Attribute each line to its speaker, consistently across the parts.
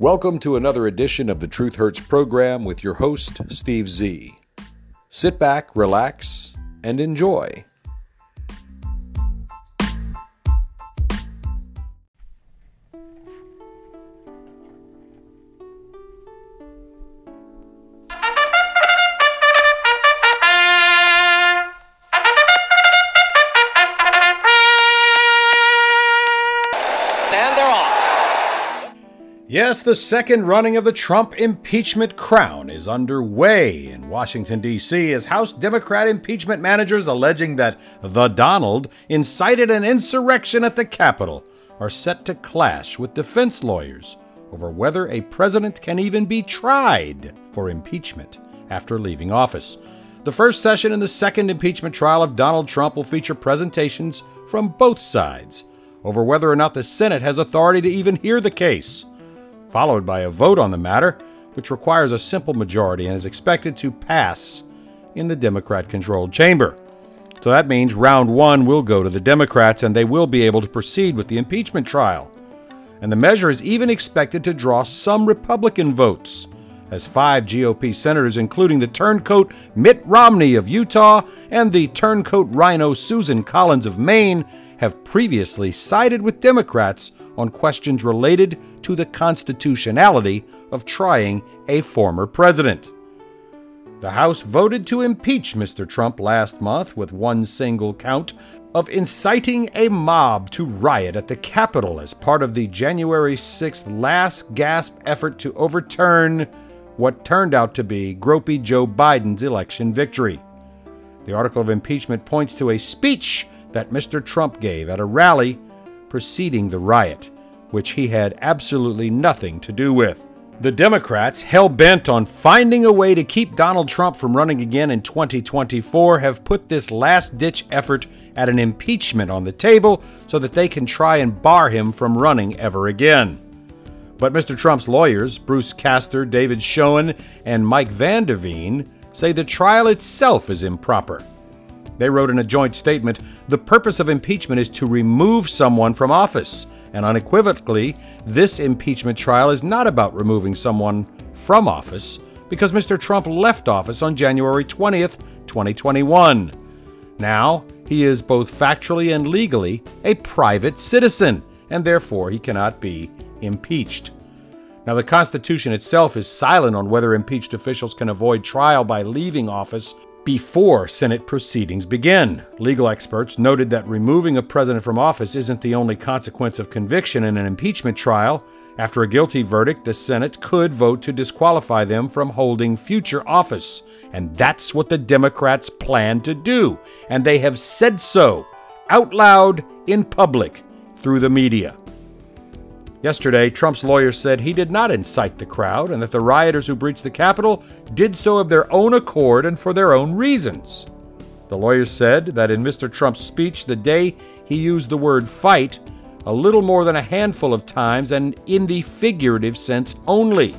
Speaker 1: Welcome to another edition of the Truth Hurts program with your host, Steve Z. Sit back, relax, and enjoy. The second running of the Trump impeachment crown is underway in Washington, D.C., as House Democrat impeachment managers alleging that the Donald incited an insurrection at the Capitol are set to clash with defense lawyers over whether a president can even be tried for impeachment after leaving office. The first session in the second impeachment trial of Donald Trump will feature presentations from both sides over whether or not the Senate has authority to even hear the case followed by a vote on the matter, which requires a simple majority and is expected to pass in the Democrat controlled chamber. So that means round one will go to the Democrats and they will be able to proceed with the impeachment trial. And the measure is even expected to draw some Republican votes, as five GOP senators, including the turncoat Mitt Romney of Utah and the turncoat RINO Susan Collins of Maine, have previously sided with Democrats on questions related to the constitutionality of trying a former president. The House voted to impeach Mr. Trump last month with one single count of inciting a mob to riot at the Capitol as part of the January 6th last gasp effort to overturn what turned out to be gropey Joe Biden's election victory. The article of impeachment points to a speech that Mr. Trump gave at a rally preceding the riot, which he had absolutely nothing to do with. The Democrats, hell bent on finding a way to keep Donald Trump from running again in 2024, have put this last ditch effort at an impeachment on the table so that they can try and bar him from running ever again. But Mr. Trump's lawyers, Bruce Castor, David Schoen, and Mike Van der Veen, say the trial itself is improper. They wrote in a joint statement The purpose of impeachment is to remove someone from office. And unequivocally, this impeachment trial is not about removing someone from office because Mr. Trump left office on January 20th, 2021. Now, he is both factually and legally a private citizen, and therefore he cannot be impeached. Now, the Constitution itself is silent on whether impeached officials can avoid trial by leaving office before Senate proceedings begin. Legal experts noted that removing a president from office isn't the only consequence of conviction in an impeachment trial. After a guilty verdict, the Senate could vote to disqualify them from holding future office. And that's what the Democrats plan to do. And they have said so out loud in public through the media. Yesterday, Trump's lawyers said he did not incite the crowd and that the rioters who breached the Capitol did so of their own accord and for their own reasons. The lawyers said that in Mr. Trump's speech the day he used the word fight a little more than a handful of times and in the figurative sense only.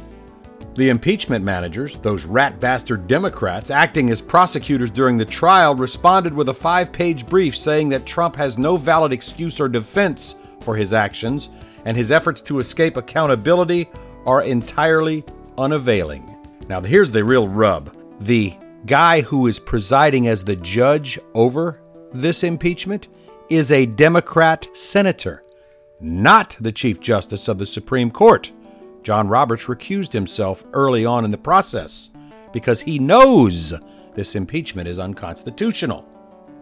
Speaker 1: The impeachment managers, those rat bastard Democrats acting as prosecutors during the trial, responded with a five page brief saying that Trump has no valid excuse or defense for his actions and his efforts to escape accountability are entirely unavailing. Now, here's the real rub the guy who is presiding as the judge over this impeachment is a Democrat senator, not the Chief Justice of the Supreme Court. John Roberts recused himself early on in the process because he knows this impeachment is unconstitutional.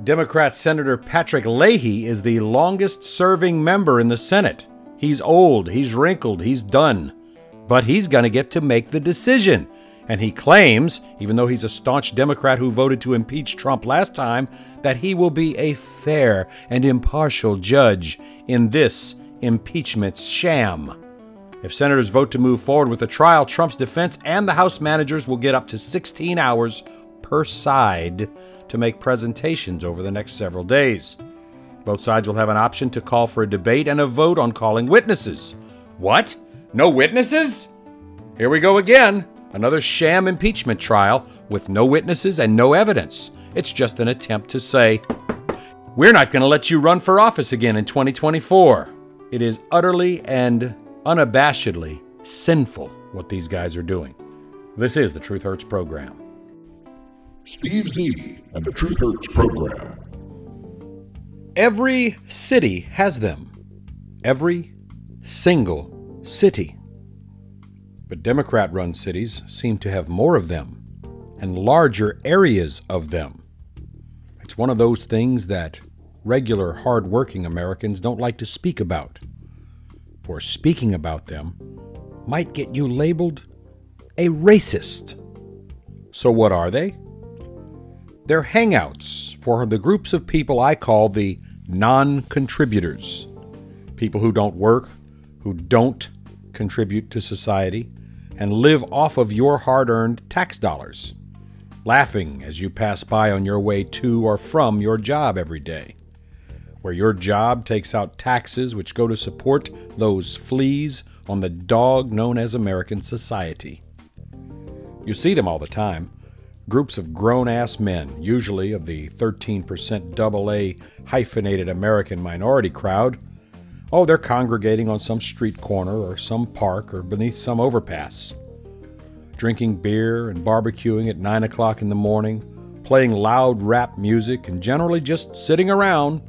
Speaker 1: Democrat Senator Patrick Leahy is the longest serving member in the Senate. He's old, he's wrinkled, he's done. But he's going to get to make the decision. And he claims, even though he's a staunch Democrat who voted to impeach Trump last time, that he will be a fair and impartial judge in this impeachment sham. If senators vote to move forward with the trial, Trump's defense and the House managers will get up to 16 hours per side to make presentations over the next several days. Both sides will have an option to call for a debate and a vote on calling witnesses. What? No witnesses? Here we go again. Another sham impeachment trial with no witnesses and no evidence. It's just an attempt to say, we're not going to let you run for office again in 2024. It is utterly and unabashedly sinful what these guys are doing. This is the Truth Hurts program.
Speaker 2: Steve Z and the Truth Hurts program.
Speaker 1: Every city has them. Every single city. But Democrat run cities seem to have more of them and larger areas of them. It's one of those things that regular, hard working Americans don't like to speak about. For speaking about them might get you labeled a racist. So, what are they? They're hangouts for the groups of people I call the non contributors. People who don't work, who don't contribute to society, and live off of your hard earned tax dollars, laughing as you pass by on your way to or from your job every day where your job takes out taxes which go to support those fleas on the dog known as American society. You see them all the time. Groups of grown ass men, usually of the 13% AA hyphenated American minority crowd. Oh, they're congregating on some street corner or some park or beneath some overpass. Drinking beer and barbecuing at 9 o'clock in the morning, playing loud rap music, and generally just sitting around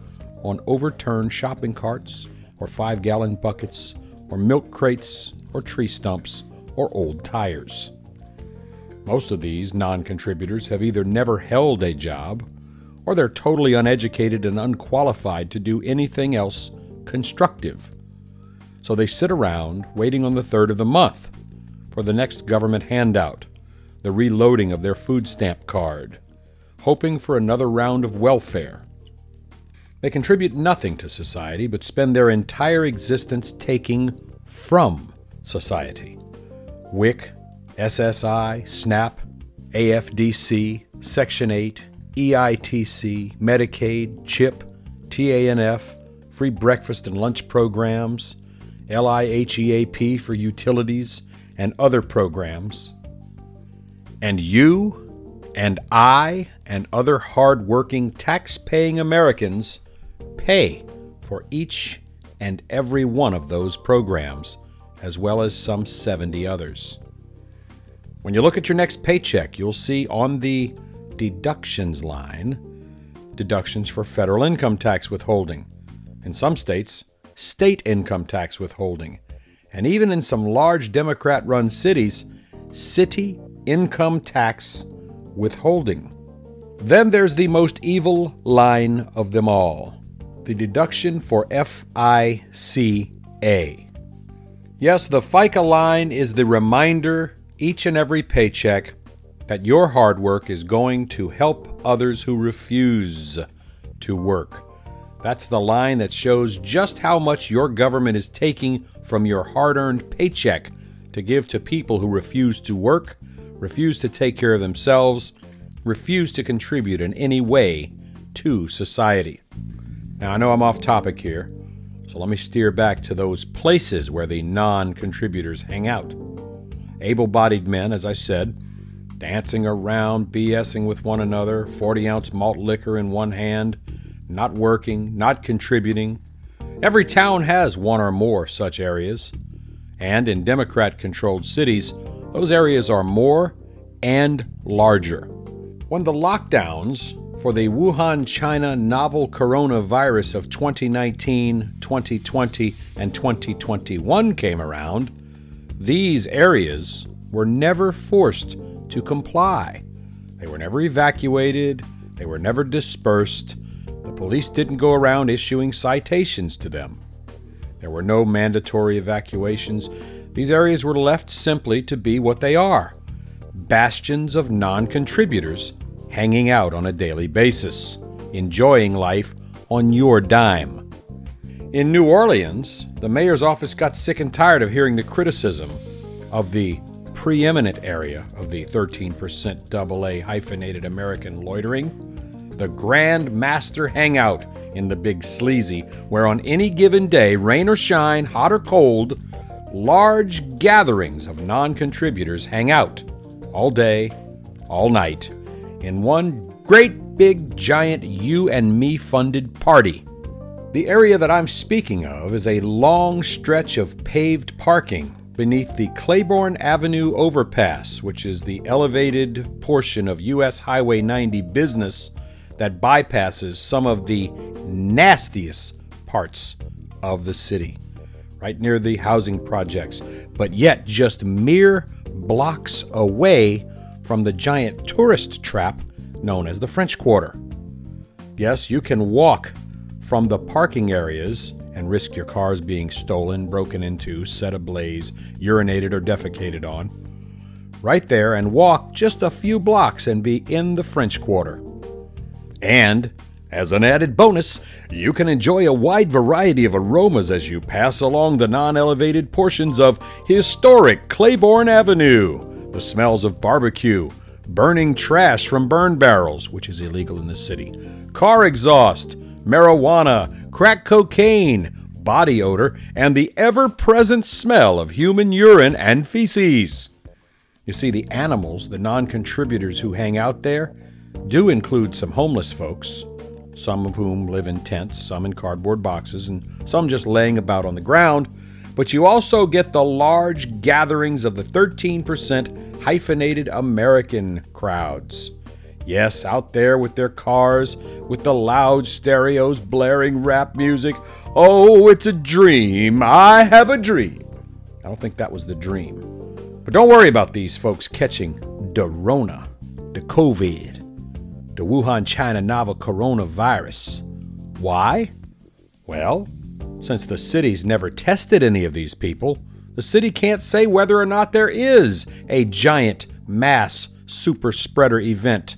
Speaker 1: on overturned shopping carts, or five gallon buckets, or milk crates, or tree stumps, or old tires. Most of these non contributors have either never held a job, or they're totally uneducated and unqualified to do anything else constructive. So they sit around waiting on the third of the month for the next government handout, the reloading of their food stamp card, hoping for another round of welfare they contribute nothing to society, but spend their entire existence taking from society. WIC, SSI, SNAP, AFDC, Section 8, EITC, Medicaid, CHIP, TANF, free breakfast and lunch programs, LIHEAP for utilities, and other programs. And you and I and other hard-working, tax-paying Americans pay for each and every one of those programs, as well as some 70 others. When you look at your next paycheck, you'll see on the deductions line deductions for federal income tax withholding. In some states, state income tax withholding. And even in some large Democrat run cities, city income tax withholding. Then there's the most evil line of them all the deduction for FICA. Yes, the FICA line is the reminder each and every paycheck that your hard work is going to help others who refuse to work. That's the line that shows just how much your government is taking from your hard earned paycheck to give to people who refuse to work, refuse to take care of themselves, refuse to contribute in any way to society. Now, I know I'm off topic here, so let me steer back to those places where the non contributors hang out. Able bodied men, as I said, dancing around, BSing with one another, 40 ounce malt liquor in one hand, not working, not contributing. Every town has one or more such areas. And in Democrat controlled cities, those areas are more and larger. When the lockdowns for the Wuhan, China novel coronavirus of 2019, 2020, and 2021 came around, these areas were never forced to comply. They were never evacuated, they were never dispersed. The police didn't go around issuing citations to them. There were no mandatory evacuations. These areas were left simply to be what they are bastions of non contributors hanging out on a daily basis, enjoying life on your dime. In New Orleans, the mayor's office got sick and tired of hearing the criticism of the preeminent area of the 13% AA hyphenated American loitering, the Grand Master Hangout in the Big Sleazy, where on any given day, rain or shine, hot or cold, large gatherings of non contributors hang out all day, all night, in one great big giant you and me funded party. The area that I'm speaking of is a long stretch of paved parking beneath the Claiborne Avenue overpass, which is the elevated portion of US Highway 90 business that bypasses some of the nastiest parts of the city, right near the housing projects, but yet just mere blocks away from the giant tourist trap known as the French Quarter. Yes, you can walk from the parking areas and risk your cars being stolen, broken into, set ablaze, urinated, or defecated on. Right there and walk just a few blocks and be in the French Quarter. And, as an added bonus, you can enjoy a wide variety of aromas as you pass along the non elevated portions of historic Claiborne Avenue. The smells of barbecue, burning trash from burn barrels, which is illegal in the city, car exhaust, marijuana, crack cocaine, body odor, and the ever present smell of human urine and feces. You see, the animals, the non contributors who hang out there, do include some homeless folks, some of whom live in tents, some in cardboard boxes, and some just laying about on the ground. But you also get the large gatherings of the 13% hyphenated American crowds. Yes, out there with their cars, with the loud stereos blaring rap music. Oh, it's a dream. I have a dream. I don't think that was the dream. But don't worry about these folks catching the Rona, the COVID the Wuhan, China novel coronavirus. Why? Well, since the city's never tested any of these people, the city can't say whether or not there is a giant mass super spreader event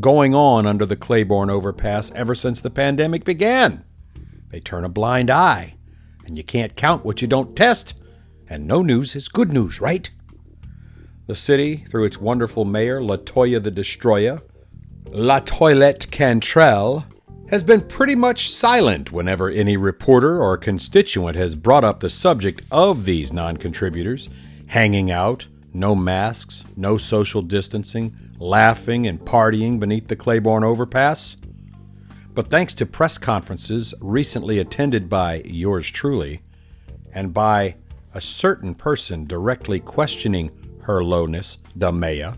Speaker 1: going on under the Claiborne overpass ever since the pandemic began. They turn a blind eye, and you can't count what you don't test, and no news is good news, right? The city, through its wonderful mayor, Latoya the Destroyer, La Toilette Cantrell has been pretty much silent whenever any reporter or constituent has brought up the subject of these non contributors hanging out, no masks, no social distancing, laughing and partying beneath the Claiborne overpass. But thanks to press conferences recently attended by yours truly, and by a certain person directly questioning her lowness, the mayor,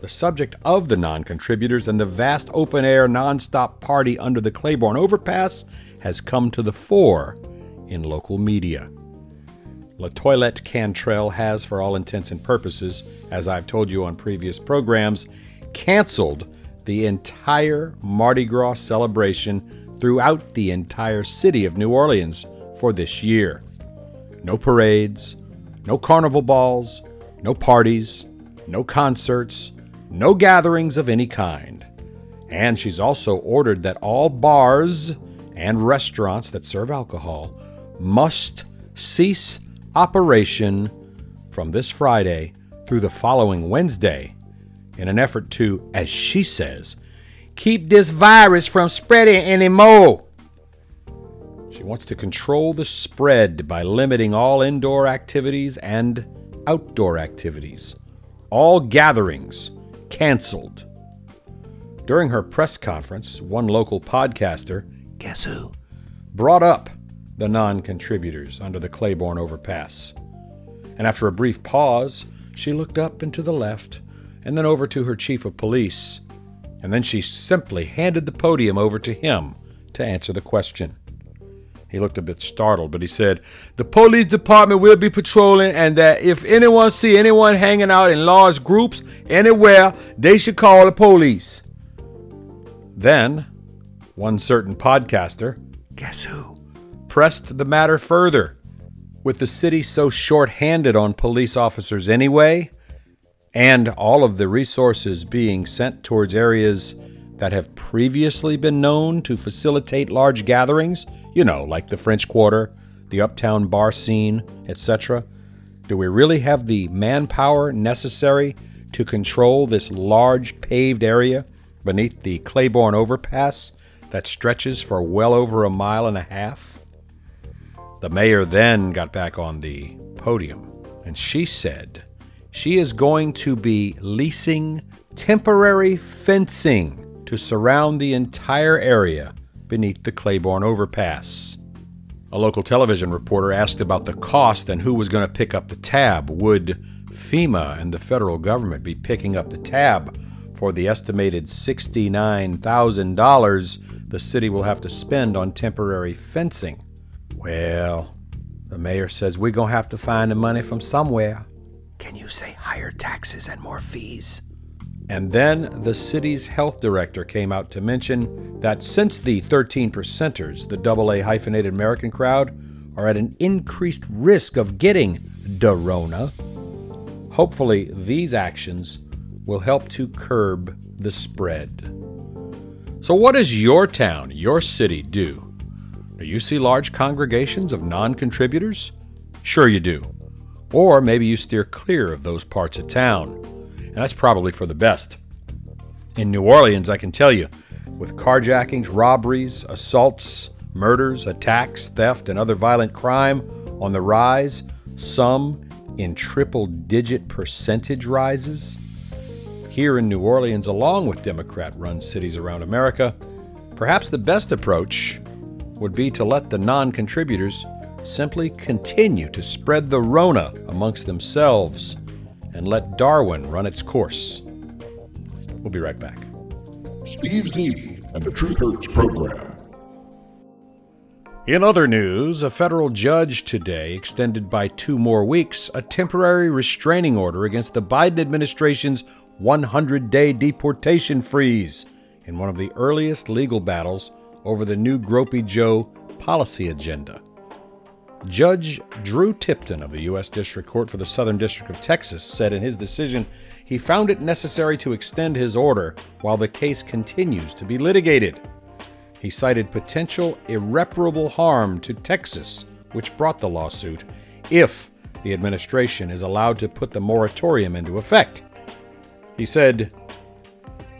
Speaker 1: the subject of the non contributors and the vast open air non stop party under the Claiborne overpass has come to the fore in local media. La Toilette Cantrell has, for all intents and purposes, as I've told you on previous programs, canceled the entire Mardi Gras celebration throughout the entire city of New Orleans for this year. No parades, no carnival balls, no parties, no concerts, no gatherings of any kind. And she's also ordered that all bars and restaurants that serve alcohol must cease operation from this Friday through the following Wednesday in an effort to, as she says, keep this virus from spreading anymore. She wants to control the spread by limiting all indoor activities and outdoor activities, all gatherings canceled. During her press conference, one local podcaster, guess who, brought up the non contributors under the Claiborne overpass. And after a brief pause, she looked up and to the left, and then over to her chief of police, and then she simply handed the podium over to him to answer the question. He looked a bit startled, but he said, The police department will be patrolling, and that if anyone see anyone hanging out in large groups anywhere, they should call the police. Then, one certain podcaster, guess who, pressed the matter further. With the city so short handed on police officers anyway, and all of the resources being sent towards areas that have previously been known to facilitate large gatherings, you know, like the French Quarter, the uptown bar scene, etc. Do we really have the manpower necessary to control this large paved area beneath the Claiborne overpass that stretches for well over a mile and a half? The mayor then got back on the podium and she said she is going to be leasing temporary fencing to surround the entire area beneath the Claiborne overpass. A local television reporter asked about the cost and who was going to pick up the tab. Would FEMA and the federal government be picking up the tab for the estimated $69,000 the city will have to spend on temporary fencing? Well, the mayor says we're going to have to find the money from somewhere. Can you say higher taxes and more fees? And then the city's health director came out to mention that since the 13 percenters, the AA hyphenated American crowd, are at an increased risk of getting Dorona, hopefully these actions will help to curb the spread. So, what does your town, your city do? Do you see large congregations of non contributors? Sure, you do. Or maybe you steer clear of those parts of town and that's probably for the best. In New Orleans, I can tell you, with carjackings, robberies, assaults, murders, attacks, theft, and other violent crime on the rise, some in triple digit percentage rises. Here in New Orleans, along with Democrat run cities around America, perhaps the best approach would be to let the non contributors simply continue to spread the Rona amongst themselves and let Darwin run its course. We'll be right back.
Speaker 2: Steve Z and the Truth Hurts program.
Speaker 1: In other news, a federal judge today extended by two more weeks a temporary restraining order against the Biden administration's 100 day deportation freeze in one of the earliest legal battles over the new Gropey Joe policy agenda. Judge Drew Tipton of the U.S. District Court for the Southern District of Texas said in his decision he found it necessary to extend his order while the case continues to be litigated. He cited potential irreparable harm to Texas, which brought the lawsuit, if the administration is allowed to put the moratorium into effect. He said,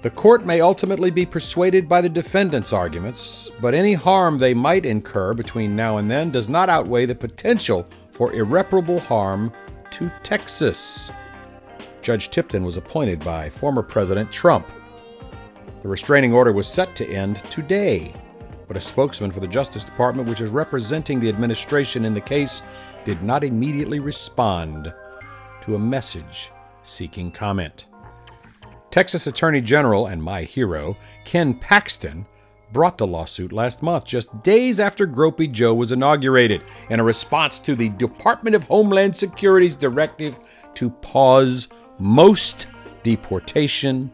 Speaker 1: the court may ultimately be persuaded by the defendant's arguments, but any harm they might incur between now and then does not outweigh the potential for irreparable harm to Texas. Judge Tipton was appointed by former President Trump. The restraining order was set to end today, but a spokesman for the Justice Department, which is representing the administration in the case, did not immediately respond to a message seeking comment. Texas Attorney General and my hero, Ken Paxton, brought the lawsuit last month, just days after Gropey Joe was inaugurated, in a response to the Department of Homeland Security's directive to pause most deportation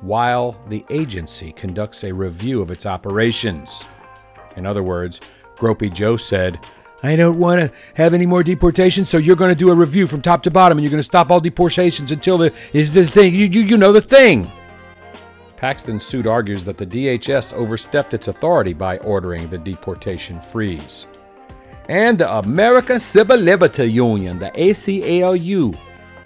Speaker 1: while the agency conducts a review of its operations. In other words, Gropey Joe said, I don't want to have any more deportations, so you're going to do a review from top to bottom, and you're going to stop all deportations until the is the thing. You, you, you know the thing. Paxton's suit argues that the DHS overstepped its authority by ordering the deportation freeze. And the American Civil Liberty Union, the ACLU,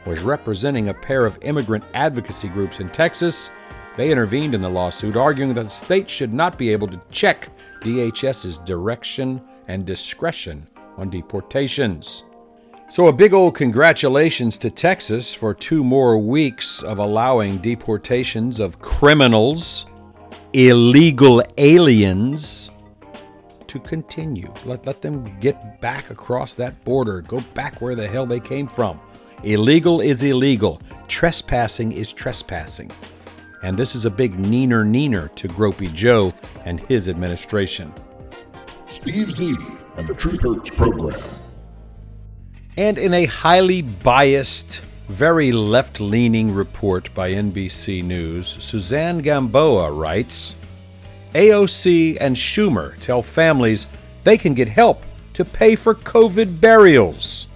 Speaker 1: was representing a pair of immigrant advocacy groups in Texas. They intervened in the lawsuit, arguing that the state should not be able to check DHS's direction and discretion on deportations. So, a big old congratulations to Texas for two more weeks of allowing deportations of criminals, illegal aliens, to continue. Let, let them get back across that border, go back where the hell they came from. Illegal is illegal, trespassing is trespassing. And this is a big neener neener to Gropey Joe and his administration.
Speaker 2: Steve Z and the Truth Hurts program.
Speaker 1: And in a highly biased, very left leaning report by NBC News, Suzanne Gamboa writes AOC and Schumer tell families they can get help to pay for COVID burials.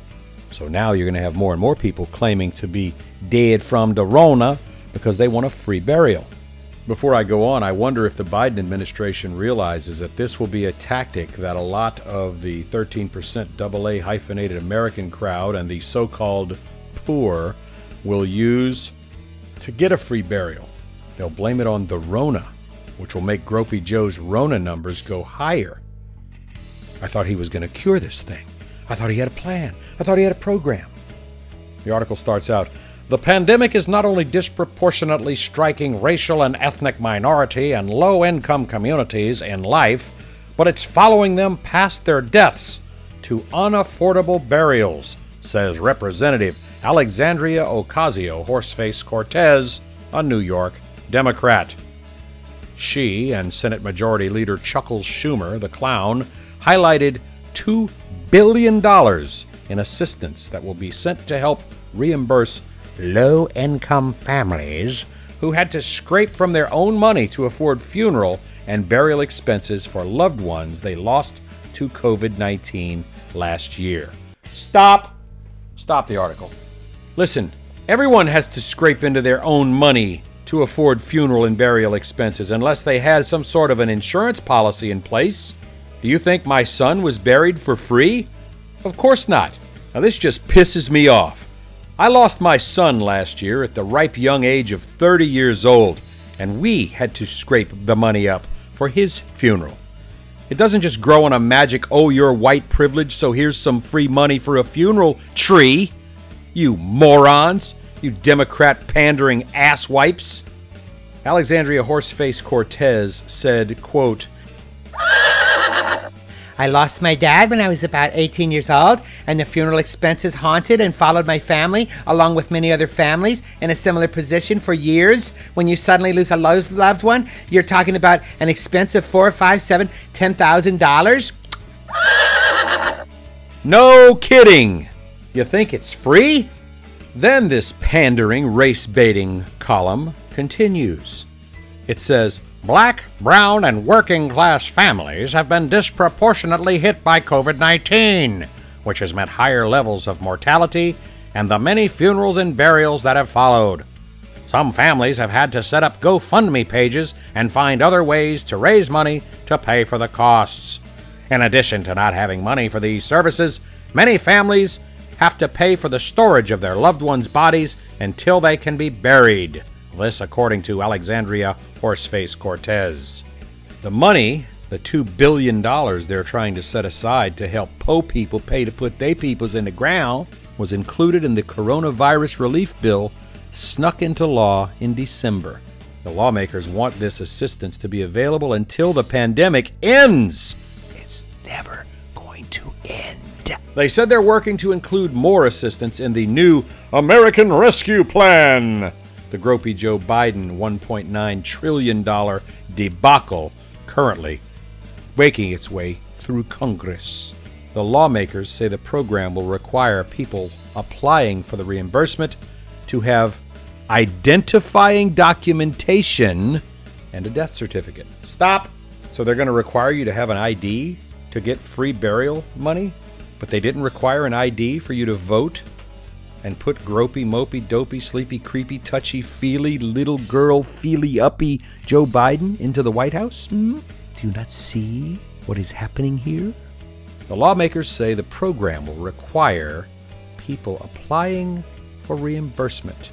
Speaker 1: So now you're going to have more and more people claiming to be dead from the Rona because they want a free burial. Before I go on, I wonder if the Biden administration realizes that this will be a tactic that a lot of the 13% AA hyphenated American crowd and the so called poor will use to get a free burial. They'll blame it on the Rona, which will make Gropey Joe's Rona numbers go higher. I thought he was going to cure this thing. I thought he had a plan. I thought he had a program. The article starts out the pandemic is not only disproportionately striking racial and ethnic minority and low income communities in life, but it's following them past their deaths to unaffordable burials, says Representative Alexandria Ocasio Horseface Cortez, a New York Democrat. She and Senate Majority Leader Chuckles Schumer, the clown, highlighted $2 billion in assistance that will be sent to help reimburse low income families who had to scrape from their own money to afford funeral and burial expenses for loved ones they lost to COVID 19 last year. Stop! Stop the article. Listen, everyone has to scrape into their own money to afford funeral and burial expenses unless they had some sort of an insurance policy in place. Do you think my son was buried for free? Of course not. Now, this just pisses me off. I lost my son last year at the ripe young age of 30 years old, and we had to scrape the money up for his funeral. It doesn't just grow on a magic, oh, you're white privilege, so here's some free money for a funeral tree. You morons, you Democrat pandering asswipes. Alexandria Horseface Cortez said, quote,
Speaker 3: I lost my dad when I was about 18 years old, and the funeral expenses haunted and followed my family, along with many other families in a similar position for years. When you suddenly lose a loved one, you're talking about an expense of four, five, seven, ten thousand dollars.
Speaker 1: No kidding! You think it's free? Then this pandering, race baiting column continues. It says, Black, brown, and working class families have been disproportionately hit by COVID 19, which has meant higher levels of mortality and the many funerals and burials that have followed. Some families have had to set up GoFundMe pages and find other ways to raise money to pay for the costs. In addition to not having money for these services, many families have to pay for the storage of their loved ones' bodies until they can be buried. This, according to Alexandria Horseface Cortez. The money, the $2 billion they're trying to set aside to help po people pay to put their peoples in the ground, was included in the coronavirus relief bill snuck into law in December. The lawmakers want this assistance to be available until the pandemic ends. It's never going to end. They said they're working to include more assistance in the new American Rescue Plan the gropey Joe Biden $1.9 trillion debacle currently making its way through Congress. The lawmakers say the program will require people applying for the reimbursement to have identifying documentation and a death certificate. Stop! So they're going to require you to have an ID to get free burial money, but they didn't require an ID for you to vote and put gropey, mopey, dopey, sleepy, creepy, touchy, feely, little girl, feely, uppy Joe Biden into the White House? Hmm? Do you not see what is happening here? The lawmakers say the program will require people applying for reimbursement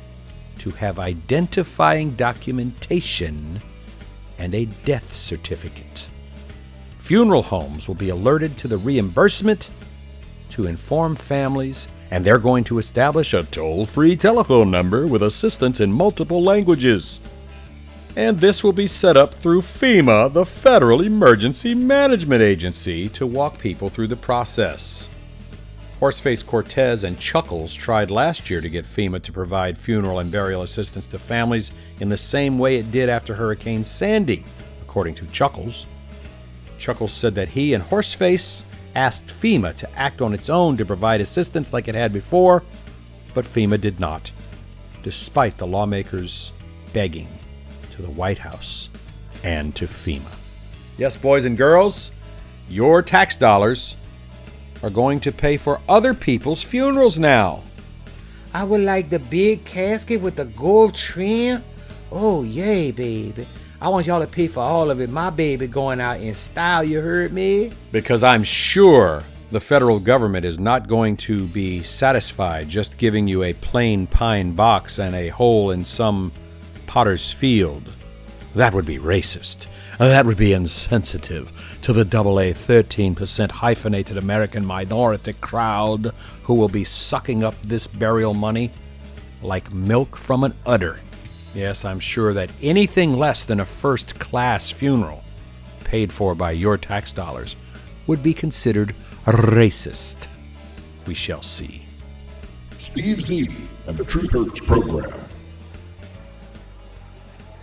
Speaker 1: to have identifying documentation and a death certificate. Funeral homes will be alerted to the reimbursement to inform families and they're going to establish a toll free telephone number with assistance in multiple languages. And this will be set up through FEMA, the Federal Emergency Management Agency, to walk people through the process. Horseface Cortez and Chuckles tried last year to get FEMA to provide funeral and burial assistance to families in the same way it did after Hurricane Sandy, according to Chuckles. Chuckles said that he and Horseface asked FEMA to act on its own to provide assistance like it had before, but FEMA did not, despite the lawmakers begging to the White House and to FEMA. Yes, boys and girls, your tax dollars are going to pay for other people's funerals now.
Speaker 3: I would like the big casket with the gold trim. Oh, yay, baby. I want y'all to pay for all of it. My baby going out in style, you heard me?
Speaker 1: Because I'm sure the federal government is not going to be satisfied just giving you a plain pine box and a hole in some potter's field. That would be racist. That would be insensitive to the AA 13% hyphenated American minority crowd who will be sucking up this burial money like milk from an udder. Yes, I'm sure that anything less than a first class funeral paid for by your tax dollars would be considered racist. We shall see.
Speaker 2: Steve Z and the Truth Hurts program.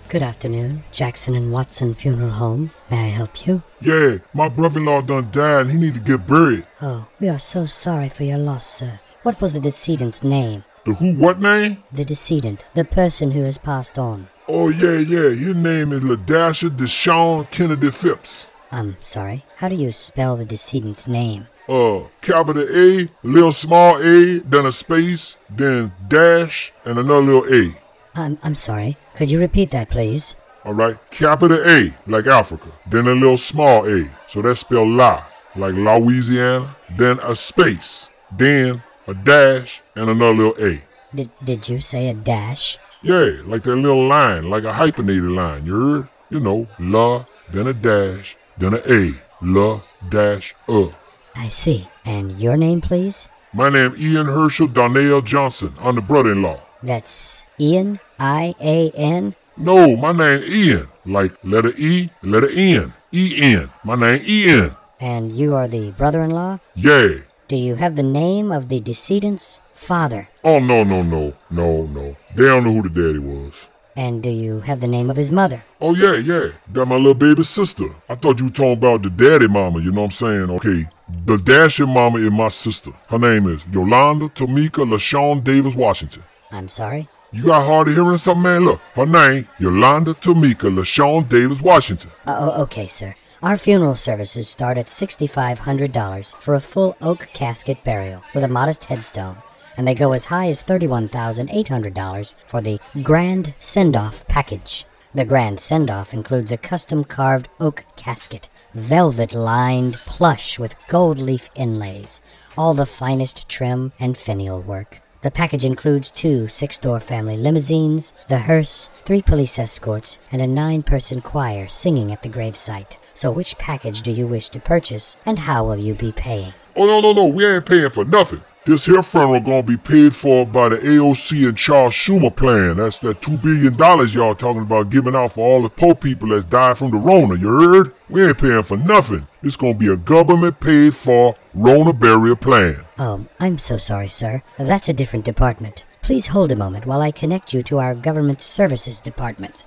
Speaker 4: Good afternoon, Jackson and Watson Funeral Home. May I help you?
Speaker 5: Yeah, my brother-in-law done died and he need to get buried.
Speaker 4: Oh, we are so sorry for your loss, sir. What was the decedent's name?
Speaker 5: The who what name?
Speaker 4: The decedent, the person who has passed on.
Speaker 5: Oh yeah, yeah. His name is Ladasha Deshawn Kennedy Phipps.
Speaker 4: I'm sorry. How do you spell the decedent's name?
Speaker 5: Uh, capital A, little small a, then a space, then dash, and another little a.
Speaker 4: I'm I'm sorry. Could you repeat that, please?
Speaker 5: All right, capital A, like Africa, then a little small a, so that's spelled La, like Louisiana, then a space, then a dash, and another little a.
Speaker 4: Did did you say a dash?
Speaker 5: Yeah, like that little line, like a hyphenated line, you heard? You know, La, then a dash, then a A, La, dash, uh.
Speaker 4: I see. And your name, please?
Speaker 5: My name Ian Herschel Darnell Johnson. I'm the brother-in-law.
Speaker 4: That's Ian I A N.
Speaker 5: No, my name Ian, like letter E, letter N, E-N. My name Ian.
Speaker 4: And you are the brother-in-law?
Speaker 5: Yeah.
Speaker 4: Do you have the name of the decedent's father?
Speaker 5: Oh, no, no, no, no, no. They don't know who the daddy was.
Speaker 4: And do you have the name of his mother?
Speaker 5: Oh, yeah, yeah. That my little baby sister. I thought you were talking about the daddy mama, you know what I'm saying? Okay, the dashing mama is my sister. Her name is Yolanda Tamika LaShawn Davis Washington.
Speaker 4: I'm sorry.
Speaker 5: You got hard of hearing something, man? Look, her name, Yolanda Tamika LaShawn Davis Washington.
Speaker 4: Uh, oh, okay, sir. Our funeral services start at $6,500 for a full oak casket burial with a modest headstone, and they go as high as $31,800 for the Grand Send Off package. The Grand Send Off includes a custom carved oak casket, velvet lined plush with gold leaf inlays, all the finest trim and finial work. The package includes two six door family limousines, the hearse, three police escorts, and a nine person choir singing at the gravesite. So, which package do you wish to purchase, and how will you be paying?
Speaker 5: Oh, no, no, no, we ain't paying for nothing. This here funeral gonna be paid for by the AOC and Charles Schumer plan. That's that two billion dollars y'all talking about giving out for all the poor people that's died from the Rona, you heard? We ain't paying for nothing. It's gonna be a government paid for Rona burial plan.
Speaker 4: Oh, I'm so sorry, sir. That's a different department. Please hold a moment while I connect you to our Government Services Department.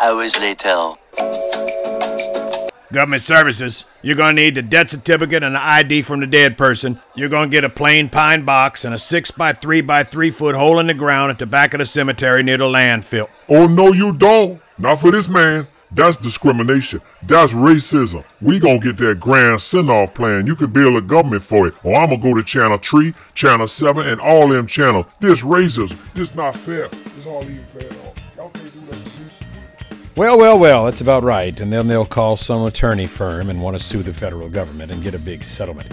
Speaker 6: Hours later.
Speaker 1: Government services. You're going to need the death certificate and the ID from the dead person. You're going to get a plain pine box and a 6 by 3 by 3 foot hole in the ground at the back of the cemetery near the landfill.
Speaker 5: Oh, no, you don't. Not for this man. That's discrimination. That's racism. We gonna get that grand send-off plan. You can build a government for it. Oh, or I'm gonna go to Channel 3, Channel 7, and all them channels. This racism. This not fair. This all even fair at all. Y'all can't do that.
Speaker 1: Well, well, well, that's about right. And then they'll call some attorney firm and want to sue the federal government and get a big settlement.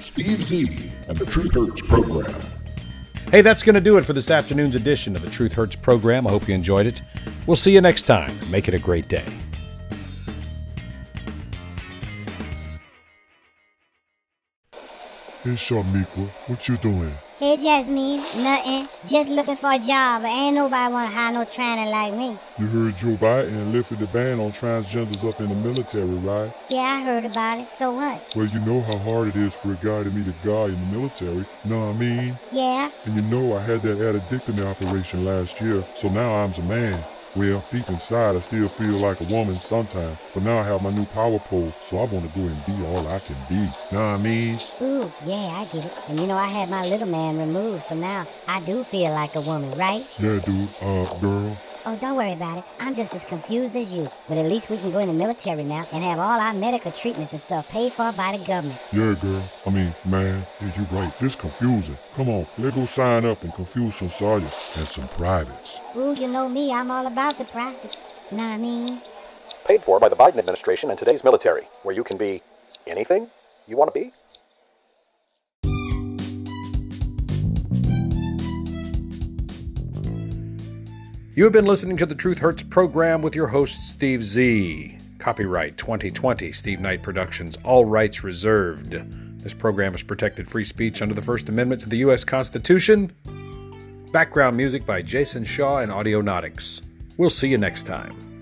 Speaker 2: Steve Z and the Truth Hurts program.
Speaker 1: Hey, that's going to do it for this afternoon's edition of the Truth Hurts program. I hope you enjoyed it. We'll see you next time. Make it a great day.
Speaker 5: Hey, Sharmiqua, what you doing?
Speaker 7: Hey Jasmine, nothing. Just looking for a job, ain't nobody wanna hire no trainer like me.
Speaker 5: You heard Joe Biden lifted the ban on transgenders up in the military, right?
Speaker 7: Yeah, I heard about it. So what?
Speaker 5: Well, you know how hard it is for a guy to meet a guy in the military. Know what I mean?
Speaker 7: Yeah.
Speaker 5: And you know I had that addictomy operation last year, so now I'm a man. Well, deep inside, I still feel like a woman sometimes, but now I have my new power pole, so I want to go and be all I can be. Know what I mean?
Speaker 7: Ooh, yeah, I get it. And you know, I had my little man removed, so now I do feel like a woman, right?
Speaker 5: Yeah, dude. Uh, girl.
Speaker 7: Oh, don't worry about it. I'm just as confused as you. But at least we can go in the military now and have all our medical treatments and stuff paid for by the government.
Speaker 5: Yeah, girl. I mean, man, yeah, you right. This confusing. Come on, let's go sign up and confuse some sergeants and some privates.
Speaker 7: Ooh, you know me, I'm all about the profits. Know what I mean?
Speaker 8: Paid for by the Biden administration and today's military, where you can be anything you want to be.
Speaker 1: You have been listening to the Truth Hurts program with your host, Steve Z. Copyright 2020, Steve Knight Productions, all rights reserved. This program is protected free speech under the First Amendment to the U.S. Constitution. background music by Jason Shaw and Audionautix. We'll see you next time.